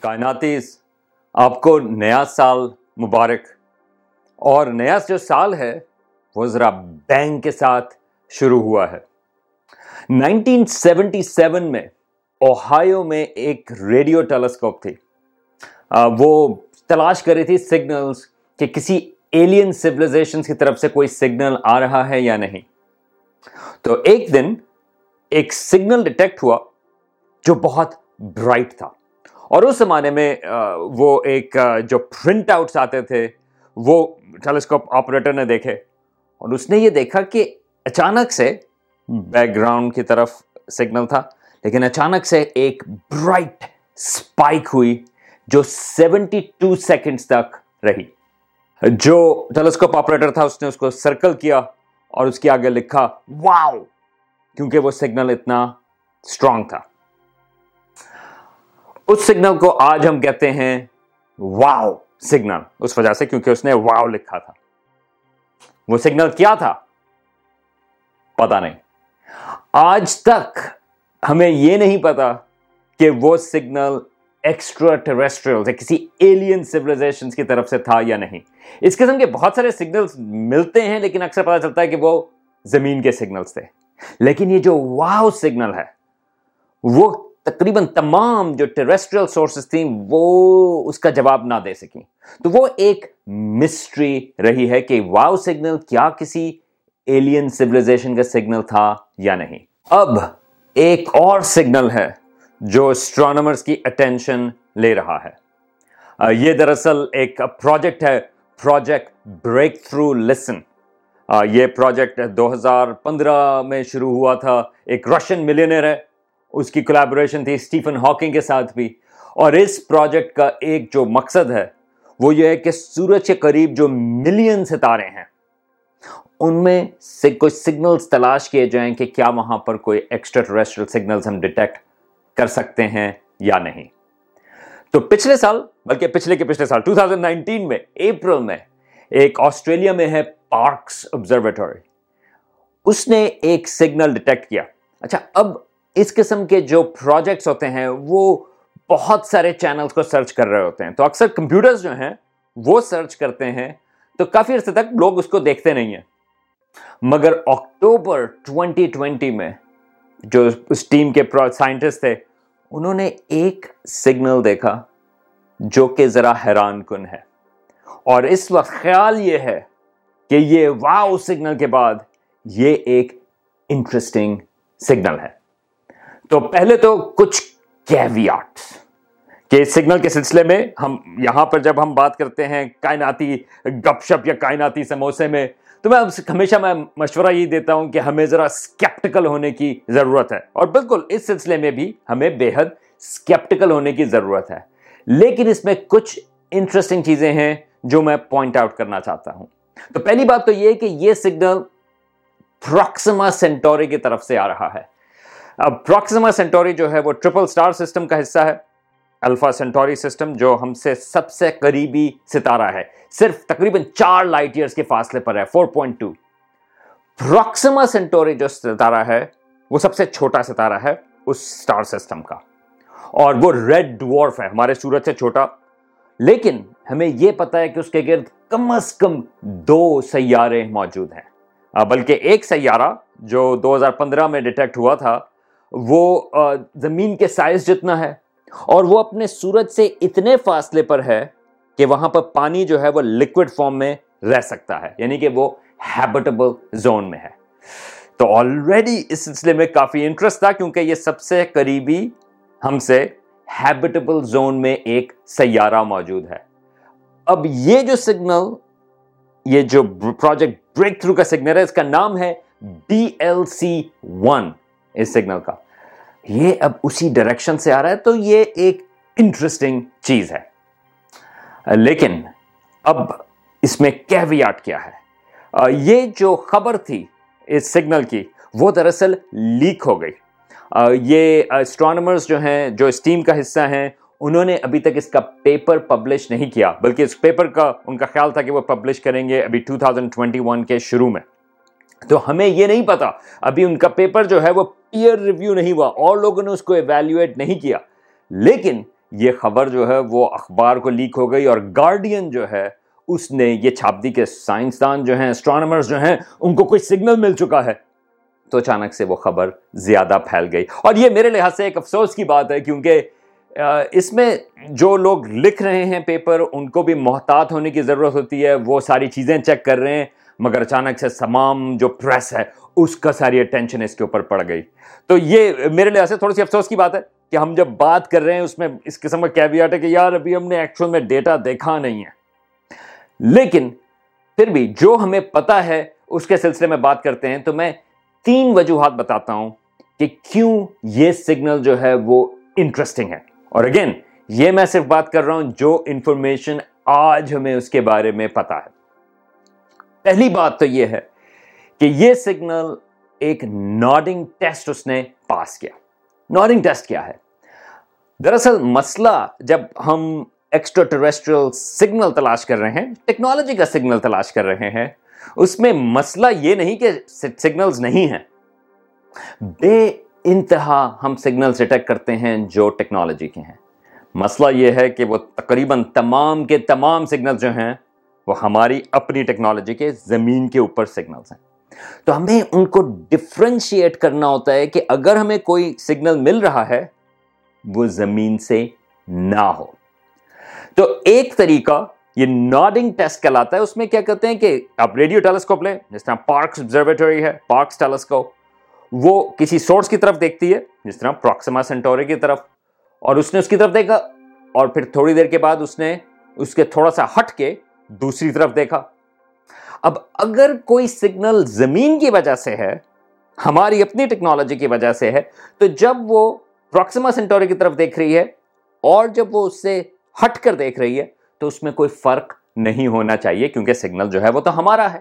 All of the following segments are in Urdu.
کائناتیز، آپ کو نیا سال مبارک۔ اور نیا جو سال ہے، وہ ذرا بینک کے ساتھ شروع ہوا ہے۔ نائنٹین سیونٹی سیون میں اوہایو میں ایک ریڈیو ٹیلیسکوپ تھی۔ وہ تلاش کر رہی تھی سگنلز کہ کسی ایلین سولیزیشن کی طرف سے کوئی سگنل آ رہا ہے یا نہیں۔ تو ایک دن ایک سگنل ڈیٹیکٹ ہوا جو بہت برائٹ تھا۔ اور اس زمانے میں وہ ایک جو پرنٹ آؤٹس آتے تھے، وہ ٹیلیسکوپ آپریٹر نے دیکھے۔ اور اس نے یہ دیکھا کہ اچانک سے بیک گراؤنڈ کی طرف سگنل تھا، لیکن اچانک سے ایک برائٹ سپائک ہوئی جو سیونٹی ٹو سیکنڈز تک رہی۔ جو ٹیلیسکوپ آپریٹر تھا، اس نے اس کو سرکل کیا اور اس کے آگے لکھا، واؤ! کیونکہ وہ سگنل اتنا اسٹرانگ تھا۔ اس سگنل کو آج ہم کہتے ہیں واؤ سگنل اس وجہ سے کیونکہ اس نے واؤ لکھا تھا۔ وہ سگنل کیا تھا؟ پتا نہیں۔ آج تک ہمیں یہ نہیں پتا کہ وہ سگنل ایکسٹرا ٹیریسٹریل کسی ایلین سیولائزیشن کی طرف سے تھا یا نہیں۔ اس قسم کے بہت سارے سگنلز ملتے ہیں، لیکن اکثر پتا چلتا ہے کہ وہ زمین کے سگنلز تھے۔ لیکن یہ جو واؤ سگنل ہے، وہ تقریباً تمام جو ٹیریسٹریل سورسز تھیں وہ اس کا جواب نہ دے سکیں۔ تو وہ ایک مسٹری رہی ہے کہ واؤ سگنل کیا کسی ایلین سیولائزیشن کا سگنل تھا یا نہیں۔ اب ایک اور سگنل ہے جو اسٹرانومرز کی اٹینشن لے رہا ہے۔ یہ دراصل ایک پروجیکٹ ہے پروجیکٹ بریک تھرو لسن یہ پروجیکٹ دو ہزار پندرہ میں شروع ہوا تھا۔ ایک رشین ملینئر ہے۔ اس کی کولیبوریشن تھی اسٹیفن ہاکنگ کے ساتھ بھی۔ اور اس پروجیکٹ کا ایک جو مقصد ہے، وہ یہ ہے کہ سورج کے قریب جو ملین ستارے ہیں، ان میں سے کوئی سگنلز تلاش کیے جائیں کہ کیا وہاں پر کوئی ایکسٹرا ٹریسٹرل سگنلز ہم ڈیٹیکٹ کر سکتے ہیں یا نہیں۔ تو پچھلے سال، بلکہ پچھلے کے پچھلے سال 2019 میں اپریل میں، ایک آسٹریلیا میں ہے پارکس آبزرویٹوری اس نے ایک سگنل ڈیٹیکٹ کیا۔ اچھا اب اس قسم کے جو پروجیکٹس ہوتے ہیں، وہ بہت سارے چینلز کو سرچ کر رہے ہوتے ہیں۔ تو اکثر کمپیوٹرز جو ہیں، وہ سرچ کرتے ہیں۔ تو کافی عرصے تک لوگ اس کو دیکھتے نہیں ہیں۔ مگر اکتوبر 2020 میں جو اس ٹیم کے سائنٹسٹ تھے، انہوں نے ایک سگنل دیکھا جو کہ ذرا حیران کن ہے۔ اور اس وقت خیال یہ ہے کہ یہ واؤ سگنل کے بعد یہ ایک انٹرسٹنگ سگنل ہے۔ تو پہلے تو کچھ کیویاٹس کہ سگنل کے سلسلے میں ہم یہاں پر جب ہم بات کرتے ہیں کائناتی گپ شپ یا کائناتی سموسے میں، تو میں ہمیشہ میں مشورہ یہ دیتا ہوں کہ ہمیں ذرا اسکیپٹیکل ہونے کی ضرورت ہے۔ اور بالکل اس سلسلے میں بھی ہمیں بے حد اسکیپٹیکل ہونے کی ضرورت ہے۔ لیکن اس میں کچھ انٹرسٹنگ چیزیں ہیں جو میں پوائنٹ آؤٹ کرنا چاہتا ہوں۔ تو پہلی بات تو یہ کہ یہ سگنل پروکسما سینٹوری کی طرف سے آ رہا ہے۔ اب پروکسما سینٹوری جو ہے وہ ٹریپل سٹار سسٹم کا حصہ ہے۔ الفا سینٹوری سسٹم جو ہم سے سب سے قریبی ستارہ ہے۔ صرف تقریباً چار لائٹ ایئرس کے فاصلے پر ہے فور پوائنٹ ٹو سینٹوری جو ستارہ ہے، وہ سب سے چھوٹا ستارہ ہے اس سٹار سسٹم کا۔ اور وہ ریڈ ڈوارف ہے، ہمارے سورج سے چھوٹا۔ لیکن ہمیں یہ پتا ہے کہ اس کے گرد کم از کم دو سیارے موجود ہیں۔ بلکہ ایک سیارہ جو دو ہزار پندرہ میں ڈیٹیکٹ ہوا تھا وہ زمین کے سائز جتنا ہے، اور وہ اپنے سورج سے اتنے فاصلے پر ہے کہ وہاں پر پانی جو ہے وہ لکوڈ فارم میں رہ سکتا ہے یعنی کہ وہ ہیبٹیبل زون میں ہے۔ تو آلریڈی اس سلسلے میں کافی انٹرسٹ تھا، کیونکہ یہ سب سے قریبی ہم سے ہیبٹیبل زون میں ایک سیارہ موجود ہے۔ اب یہ جو سگنل یہ جو پروجیکٹ بریک تھرو کا سگنل ہے، اس کا نام ہے بی ایل سی ون اس سگنل کا۔ یہ اب اسی ڈائریکشن سے آ رہا ہے، تو یہ ایک انٹرسٹنگ چیز ہے۔ لیکن اب اس میں کیویاٹ کیا ہے۔ یہ جو خبر تھی اس سگنل کی، وہ دراصل لیک ہو گئی۔ یہ اسٹرانومرز جو ہیں، جو اس ٹیم کا حصہ ہیں، انہوں نے ابھی تک اس کا پیپر پبلش نہیں کیا، بلکہ اس پیپر کا ان کا خیال تھا کہ وہ پبلش کریں گے ابھی 2021 کے شروع میں۔ تو ہمیں یہ نہیں پتا۔ ابھی ان کا پیپر جو ہے وہ پیئر ریویو نہیں ہوا، اور لوگوں نے اس کو ایویلویٹ نہیں کیا۔ لیکن یہ خبر جو ہے وہ اخبار کو لیک ہو گئی اور گارڈین جو ہے، اس نے یہ چھاپ دی کہ سائنسدان جو ہیں اسٹرانومرز جو ہیں، ان کو کوئی سگنل مل چکا ہے۔ تو اچانک سے وہ خبر زیادہ پھیل گئی۔ اور یہ میرے لحاظ سے ایک افسوس کی بات ہے، کیونکہ اس میں جو لوگ لکھ رہے ہیں پیپر، ان کو بھی محتاط ہونے کی ضرورت ہوتی ہے۔ وہ ساری چیزیں چیک کر رہے ہیں۔ مگر اچانک سے تمام جو پریس ہے، اس کا ساری اٹینشن اس کے اوپر پڑ گئی۔ تو یہ میرے لحاظ سے تھوڑی سی افسوس کی بات ہے کہ ہم جب بات کر رہے ہیں، اس میں اس قسم کا کیویات ہے کہ یار، ابھی ہم نے ایکچوئل میں ڈیٹا دیکھا نہیں ہے۔ لیکن پھر بھی جو ہمیں پتا ہے، اس کے سلسلے میں بات کرتے ہیں، تو میں تین وجوہات بتاتا ہوں کہ کیوں یہ سگنل جو ہے وہ انٹرسٹنگ ہے۔ اور اگین یہ میں صرف بات کر رہا ہوں جو انفارمیشن آج ہمیں اس کے بارے میں پتا ہے۔ پہلی بات تو یہ ہے کہ یہ سگنل ایک ناڈنگ ٹیسٹ اس نے پاس کیا۔ ناڈنگ ٹیسٹ کیا ہے؟ دراصل مسئلہ جب ہم ایکسٹرا ٹریسٹریل سگنل تلاش کر رہے ہیں ٹیکنالوجی کا سگنل تلاش کر رہے ہیں، اس میں مسئلہ یہ نہیں کہ سگنلز نہیں ہیں۔ بے انتہا ہم سگنل ڈیٹیکٹ کرتے ہیں جو ٹیکنالوجی کے ہیں۔ مسئلہ یہ ہے کہ وہ تقریباً تمام کے تمام سگنل جو ہیں وہ ہماری اپنی ٹیکنالوجی کے زمین کے اوپر سگنلز ہیں۔ تو ہمیں ان کو ڈفرینشیٹ کرنا ہوتا ہے کہ اگر ہمیں کوئی سگنل مل رہا ہے، وہ زمین سے نہ ہو۔ تو ایک طریقہ، یہ ناڈنگ ٹیسٹ کہلاتا ہے، اس میں کیا کہتے ہیں کہ آپ ریڈیو ٹیلیسکوپ لیں، جس طرح پارکس آبزرویٹری ہے پارکس ٹیلیسکوپ وہ کسی سورس کی طرف دیکھتی ہے، جس طرح پروکسما سینٹوری کی طرف، اور اس نے اس کی طرف دیکھا، اور پھر تھوڑی دیر کے بعد اس نے اس کے تھوڑا سا ہٹ کے دوسری طرف دیکھا۔ اب اگر کوئی سگنل زمین کی وجہ سے ہے، ہماری اپنی ٹیکنالوجی کی وجہ سے ہے، تو جب وہ پروکسما سینٹوری کی طرف دیکھ رہی ہے اور جب وہ اس سے ہٹ کر دیکھ رہی ہے، تو اس میں کوئی فرق نہیں ہونا چاہیے کیونکہ سگنل جو ہے وہ تو ہمارا ہے۔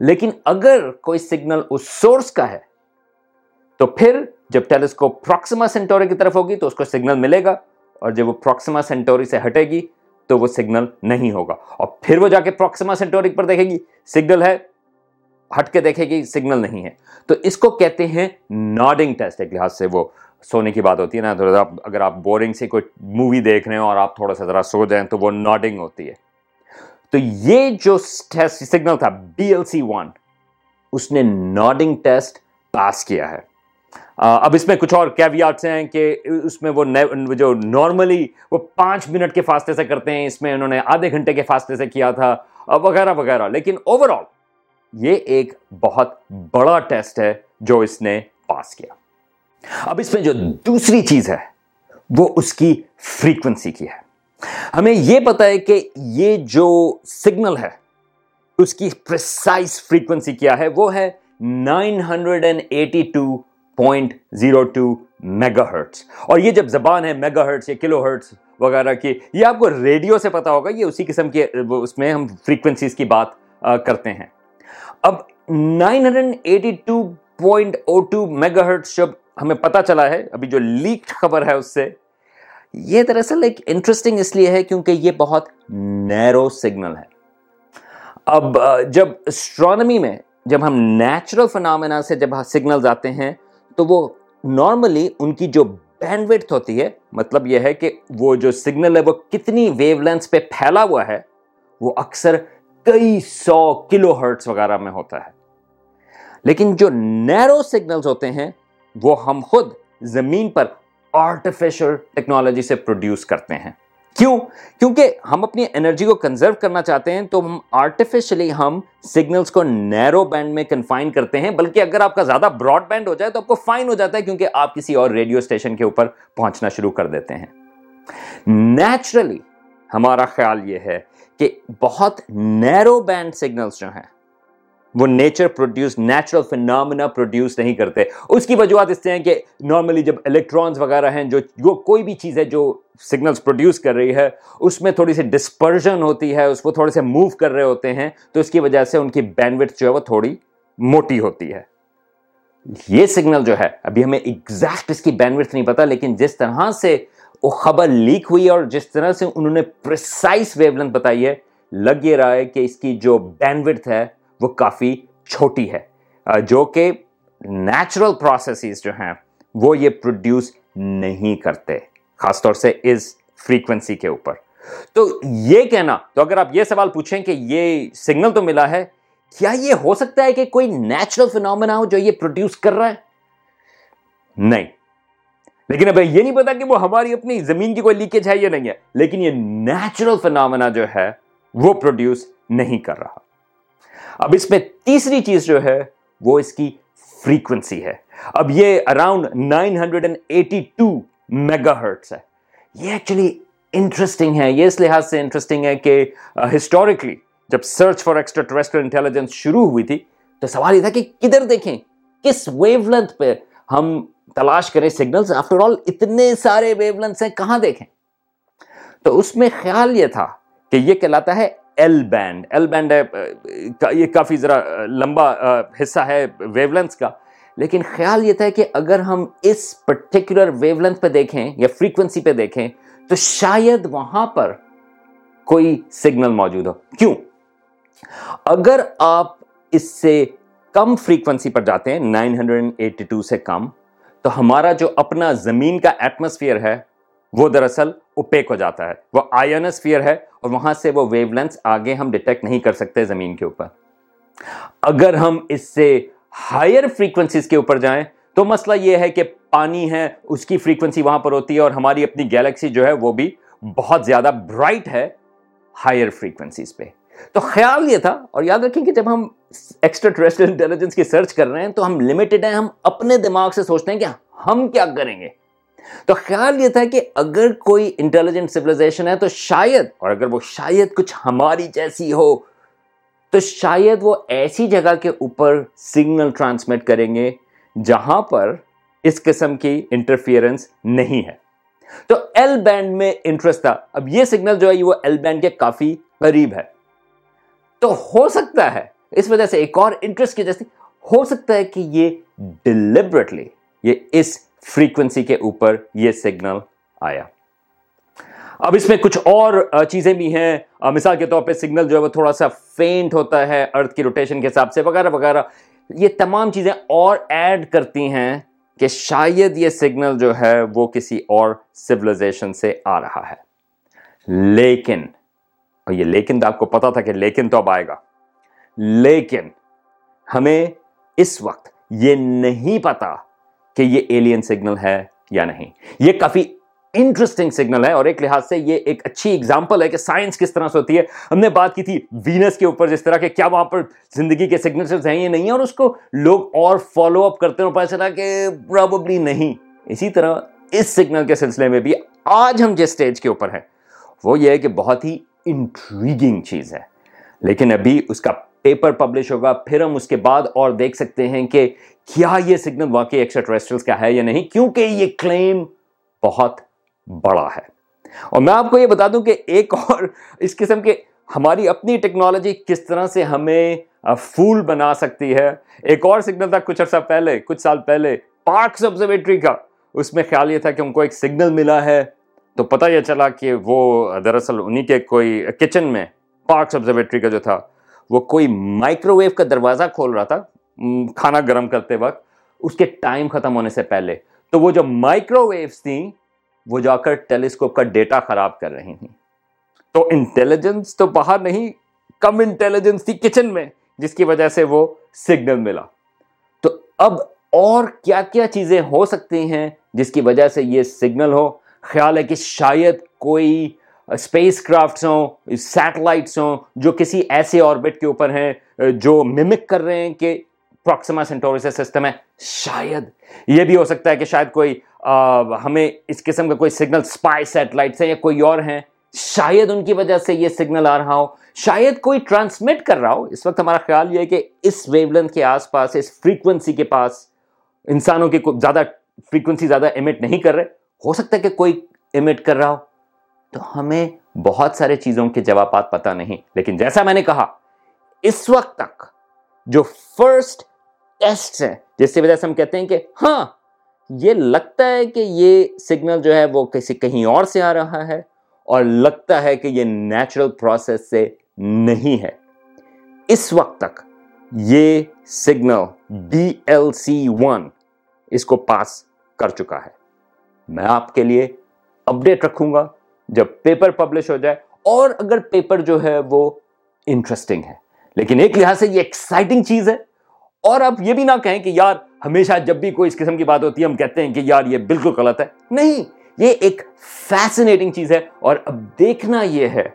لیکن اگر کوئی سگنل اس سورس کا ہے، تو پھر جب ٹیلیسکوپ پروکسما سینٹوری کی طرف ہوگی، تو اس کو سگنل ملے گا اور جب وہ پروکسما سینٹوری سے ہٹے گی تو وہ سگنل نہیں ہوگا۔ اور پھر وہ جا کے پروکسما سینٹوری پر دیکھے گی۔ سگنل ہے، ہٹ کے دیکھے گی سگنل نہیں ہے۔ تو اس کو کہتے ہیں ناڈنگ ٹیسٹ ایک لحاظ سے وہ سونے کی بات ہوتی ہے نا۔ تو اگر آپ بورنگ سے کوئی مووی دیکھ رہے ہیں اور آپ تھوڑا سا ذرا سو جائیں تو وہ ناڈنگ ہوتی ہے۔ تو یہ جو سگنل تھا بی ایل سی ون اس نے ناڈنگ ٹیسٹ پاس کیا ہے۔ اب اس میں کچھ اور کیویاتس ہیں کہ اس میں وہ جو نارملی وہ پانچ منٹ کے فاصلے سے کرتے ہیں، اس میں انہوں نے آدھے گھنٹے کے فاصلے سے کیا تھا، وغیرہ وغیرہ۔ لیکن اوور آل یہ ایک بہت بڑا ٹیسٹ ہے جو اس نے پاس کیا۔ اب اس میں جو دوسری چیز ہے، وہ اس کی فریکوینسی کی ہے۔ ہمیں یہ پتا ہے کہ یہ جو سگنل ہے، اس کی پرسائز فریکوینسی کیا ہے، وہ ہے nine hundred and eighty two point zero two megahertz اور یہ جب زبان ہے میگا ہرٹس یا کلو ہرٹس وغیرہ کی، یہ آپ کو ریڈیو سے پتا ہوگا، یہ اسی قسم کے، اس میں ہم فریکوینسیز کی بات کرتے ہیں۔ اب nine hundred eighty two point o two megahertz جب ہمیں پتا چلا ہے، ابھی جو لیکڈ خبر ہے اس سے، یہ دراصل ایک انٹرسٹنگ اس لیے ہے کیونکہ یہ بہت نیرو سگنل ہے۔ اب جب اسٹرانمی میں، جب ہم نیچرل فنامنا سے جب ہاں سگنلز آتے ہیں تو وہ نارملی ان کی جو بینڈ ویڈ ہوتی ہے مطلب یہ ہے کہ وہ جو سگنل ہے وہ کتنی ویو لینس پہ پھیلا ہوا ہے، وہ اکثر کئی سو کلو ہرٹس وغیرہ میں ہوتا ہے۔ لیکن جو نیرو سگنلز ہوتے ہیں، وہ ہم خود زمین پر آرٹیفیشل ٹیکنالوجی سے پروڈیوس کرتے ہیں۔ کیوں؟ کیونکہ ہم اپنی انرجی کو کنزرو کرنا چاہتے ہیں تو ہم آرٹیفیشلی ہم سگنلز کو نیرو بینڈ میں کنفائن کرتے ہیں، بلکہ اگر آپ کا زیادہ براڈ بینڈ ہو جائے تو آپ کو فائن ہو جاتا ہے کیونکہ آپ کسی اور ریڈیو اسٹیشن کے اوپر پہنچنا شروع کر دیتے ہیں۔ نیچرلی ہمارا خیال یہ ہے کہ بہت نیرو بینڈ سگنلز جو ہیں وہ nature produce natural phenomena produce نہیں کرتے۔ اس کی وجوہات اس سے ہیں کہ نارملی جب الیکٹرانز وغیرہ ہیں، جو کوئی بھی چیز ہے جو سگنلز پروڈیوس کر رہی ہے، اس میں تھوڑی سی ڈسپرژن ہوتی ہے، اس وہ تھوڑے سے موو کر رہے ہوتے ہیں، تو اس کی وجہ سے ان کی بینڈوٹ جو ہے وہ تھوڑی موٹی ہوتی ہے۔ یہ سگنل جو ہے، ابھی ہمیں ایگزیکٹ اس کی بینڈوٹ نہیں پتا، لیکن جس طرح سے وہ خبر لیک ہوئی اور جس طرح سے انہوں نے پرسائز ویو لینتھ بتائی ہے، لگ یہ رہا ہے کہ اس کی جو بینڈوٹ ہے وہ کافی چھوٹی ہے۔ جو کہ نیچرل پروسیسز جو ہیں، وہ یہ پروڈیوس نہیں کرتے، خاص طور سے اس فریکوینسی کے اوپر۔ تو یہ کہنا، تو اگر آپ یہ سوال پوچھیں کہ یہ سگنل تو ملا ہے، کیا یہ ہو سکتا ہے کہ کوئی نیچرل فنومنا ہو جو یہ پروڈیوس کر رہا ہے؟ نہیں۔ لیکن اب یہ نہیں پتا کہ وہ ہماری اپنی زمین کی کوئی لیکیج ہے یا نہیں ہے، لیکن یہ نیچرل فنامنا جو ہے، وہ پروڈیوس نہیں کر رہا۔ اب اس میں تیسری چیز جو ہے وہ اس کی فریکوینسی ہے۔ اب یہ around nine hundred and eighty two megahertz ہے۔ یہ ایکچولی انٹرسٹنگ ہے۔ یہ اس لحاظ سے انٹرسٹنگ ہے کہ ہسٹوریکلی جب search for extraterrestrial intelligence شروع ہوئی تھی تو سوال یہ تھا کہ کدھر دیکھیں، کس ویو لینتھ پہ ہم تلاش کریں سگنلز آفٹر آل اتنے سارے ویو لینتھس ہیں، کہاں دیکھیں؟ تو اس میں خیال یہ تھا کہ یہ کہلاتا ہے ایل بینڈ ایل بینڈ ہے یہ کافی ذرا، لمبا حصہ ہے ویو لینتھس کا. لیکن خیال یہ تھا کہ اگر ہم اس پرٹیکولر ویو لینتھ پہ دیکھیں یا فریکوینسی پہ دیکھیں تو شاید وہاں پر کوئی سگنل موجود ہو. کیوں؟ اگر آپ اس سے کم فریکوینسی پر جاتے ہیں، نائن ہنڈریڈ ایٹی ٹو سے کم، تو ہمارا جو اپنا زمین کا ایٹماسفیئر ہے، وہ دراصل اوپیک ہو جاتا ہے۔ وہ آئنسفیئر ہے اور وہاں سے وہ ویو لینس آگے ہم ڈیٹیکٹ نہیں کر سکتے زمین کے اوپر۔ اگر ہم اس سے ہائر فریکوینسیز کے اوپر جائیں تو مسئلہ یہ ہے کہ پانی ہے، اس کی فریکوینسی وہاں پر ہوتی ہے اور ہماری اپنی گیلیکسی جو ہے وہ بھی بہت زیادہ برائٹ ہے ہائر فریکوینسیز پہ۔ تو خیال یہ تھا اور یاد رکھیں کہ جب ہم ایکسٹرا ٹریسٹر انٹیلیجنس کی سرچ کر رہے ہیں تو ہم لمیٹڈ ہیں، ہم اپنے دماغ سے سوچتے ہیں کہ ہم کیا کریں گے۔ تو خیال یہ تھا کہ اگر کوئی انٹیلیجنٹ سولیزیشن ہے تو شاید، اور اگر وہ شاید کچھ ہماری جیسی ہو، تو شاید وہ ایسی جگہ کے اوپر سگنل ٹرانسمٹ کریں گے جہاں پر اس قسم کی انٹرفیئرنس نہیں ہے۔ تو ایل بینڈ میں انٹرسٹ تھا۔ اب یہ سگنل جو ہے وہ ایل بینڈ کے کافی قریب ہے۔ تو ہو سکتا ہے، اس وجہ سے ایک اور انٹرسٹ کی جیسے ہو سکتا ہے کہ یہ ڈلیبریٹلی یہ اس فریکوینسی کے اوپر یہ سگنل آیا۔ اب اس میں کچھ اور چیزیں بھی ہیں۔ مثال کے طور پہ سگنل جو ہے وہ تھوڑا سا فینٹ ہوتا ہے ارتھ کی روٹیشن کے حساب سے، وغیرہ وغیرہ۔ یہ تمام چیزیں اور ایڈ کرتی ہیں کہ شاید یہ سگنل جو ہے وہ کسی اور سولاشن سے آ رہا ہے۔ لیکن، اور یہ لیکن آپ کو پتا تھا کہ لیکن تو اب آئے گا۔ لیکن، ہمیں اس وقت یہ نہیں پتا کہ یہ ایلین سگنل ہے یا نہیں. یہ کافی انٹرسٹنگ سگنل ہے اور ایک لحاظ سے یہ ایک اچھی اگزامپل ہے کہ سائنس کس طرح سے ہوتی ہے. ہم نے بات کی تھی وینس کے اوپر جس طرح کہ کیا وہاں پر زندگی کے سگنل ہیں یہ نہیں اور اس کو لوگ اور فالو اپ کرتے ہیں پتا چلا کہ پرابلی نہیں. اسی طرح اس سگنل کے سلسلے میں بھی آج ہم جس سٹیج کے اوپر ہیں وہ یہ ہے کہ بہت ہی انٹریگنگ چیز ہے. لیکن ابھی اس کا پیپر پبلش ہوگا، پھر ہم اس کے بعد اور دیکھ سکتے ہیں کہ کیا یہ سگنل واقعی ایکسٹرا ٹریسٹرلز کا ہے یا نہیں، کیونکہ یہ کلیم بہت بڑا ہے۔ اور میں آپ کو یہ بتا دوں کہ ایک اور اس قسم کے ہماری اپنی ٹیکنالوجی کس طرح سے ہمیں فول بنا سکتی ہے۔ ایک اور سگنل تھا کچھ عرصہ پہلے، کچھ سال پہلے پارکس آبزرویٹری کا۔ اس میں خیال یہ تھا کہ ان کو ایک سگنل ملا ہے۔ تو پتہ یہ چلا کہ وہ دراصل انہی کے کوئی کچن میں پارکس آبزرویٹری کا جو تھا۔ وہ کوئی مائکرو ویو کا دروازہ کھول رہا تھا کھانا گرم کرتے وقت، اس کے ٹائم ختم ہونے سے پہلے۔ تو وہ جو مائکرو ویوز تھیں، وہ جا کر ٹیلیسکوپ کا ڈیٹا خراب کر رہی تھیں۔ تو انٹیلیجنس تو باہر نہیں، کم انٹیلیجنس تھی کچن میں، جس کی وجہ سے وہ سگنل ملا۔ تو اب اور کیا کیا چیزیں ہو سکتی ہیں جس کی وجہ سے یہ سگنل ہو؟ خیال ہے کہ شاید کوئی اسپیس کرافٹس ہوں سیٹلائٹس ہوں، جو کسی ایسے آربٹ کے اوپر ہیں، جو ممک کر رہے ہیں کہ پروکسیما سینٹوری سے سسٹم ہے۔ شاید یہ بھی ہو سکتا ہے کہ شاید کوئی ہمیں اس قسم کا کوئی سگنل سپائی سیٹلائٹس ہیں یا کوئی اور ہیں۔ شاید ان کی وجہ سے یہ سگنل آ رہا ہو۔ شاید کوئی ٹرانسمٹ کر رہا ہو۔ اس وقت ہمارا خیال یہ ہے کہ اس ویو لینتھ کے آس پاس، اس فریکوینسی کے پاس انسانوں کی زیادہ فریکوینسی زیادہ ایمٹ نہیں کر رہے۔ ہو سکتا ہے کہ کوئی ایمٹ کر رہا ہو۔ تو ہمیں بہت سارے چیزوں کے جوابات پتہ نہیں۔ لیکن جیسا میں نے کہا، اس وقت تک جو فرسٹ ٹیسٹ ہیں، جس کی وجہ سے ہم کہتے ہیں کہ ہاں یہ لگتا ہے کہ یہ سگنل جو ہے وہ کسی کہیں اور سے آ رہا ہے اور لگتا ہے کہ یہ نیچرل پروسیس سے نہیں ہے۔ اس وقت تک یہ signal B L C one اس کو پاس کر چکا ہے۔ میں آپ کے لیے اپڈیٹ رکھوں گا۔ جب پیپر پبلش ہو جائے اور اگر پیپر جو ہے وہ انٹرسٹنگ ہے۔ لیکن ایک لحاظ سے یہ ایکسائٹنگ چیز ہے۔ اور آپ یہ بھی نہ کہیں کہ یار ہمیشہ جب بھی کوئی اس قسم کی بات ہوتی ہے ہم کہتے ہیں کہ یار یہ بالکل غلط ہے۔ نہیں، یہ ایک فیسنیٹنگ چیز ہے۔ اور اب دیکھنا یہ ہے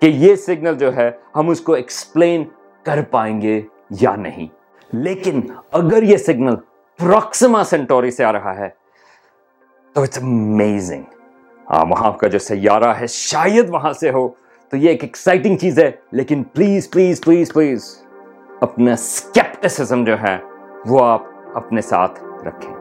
کہ یہ سگنل جو ہے ہم اس کو ایکسپلین کر پائیں گے یا نہیں۔ لیکن اگر یہ سگنل پروکسما سینٹوری سے آ رہا ہے، تو اٹس امیزنگ ہاں، وہاں کا جو سیارہ ہے، شاید وہاں سے ہو۔ تو یہ ایک ایکسائٹنگ چیز ہے، لیکن پلیز پلیز پلیز پلیز اپنا اسکیپٹسزم جو ہے، وہ آپ اپنے ساتھ رکھیں۔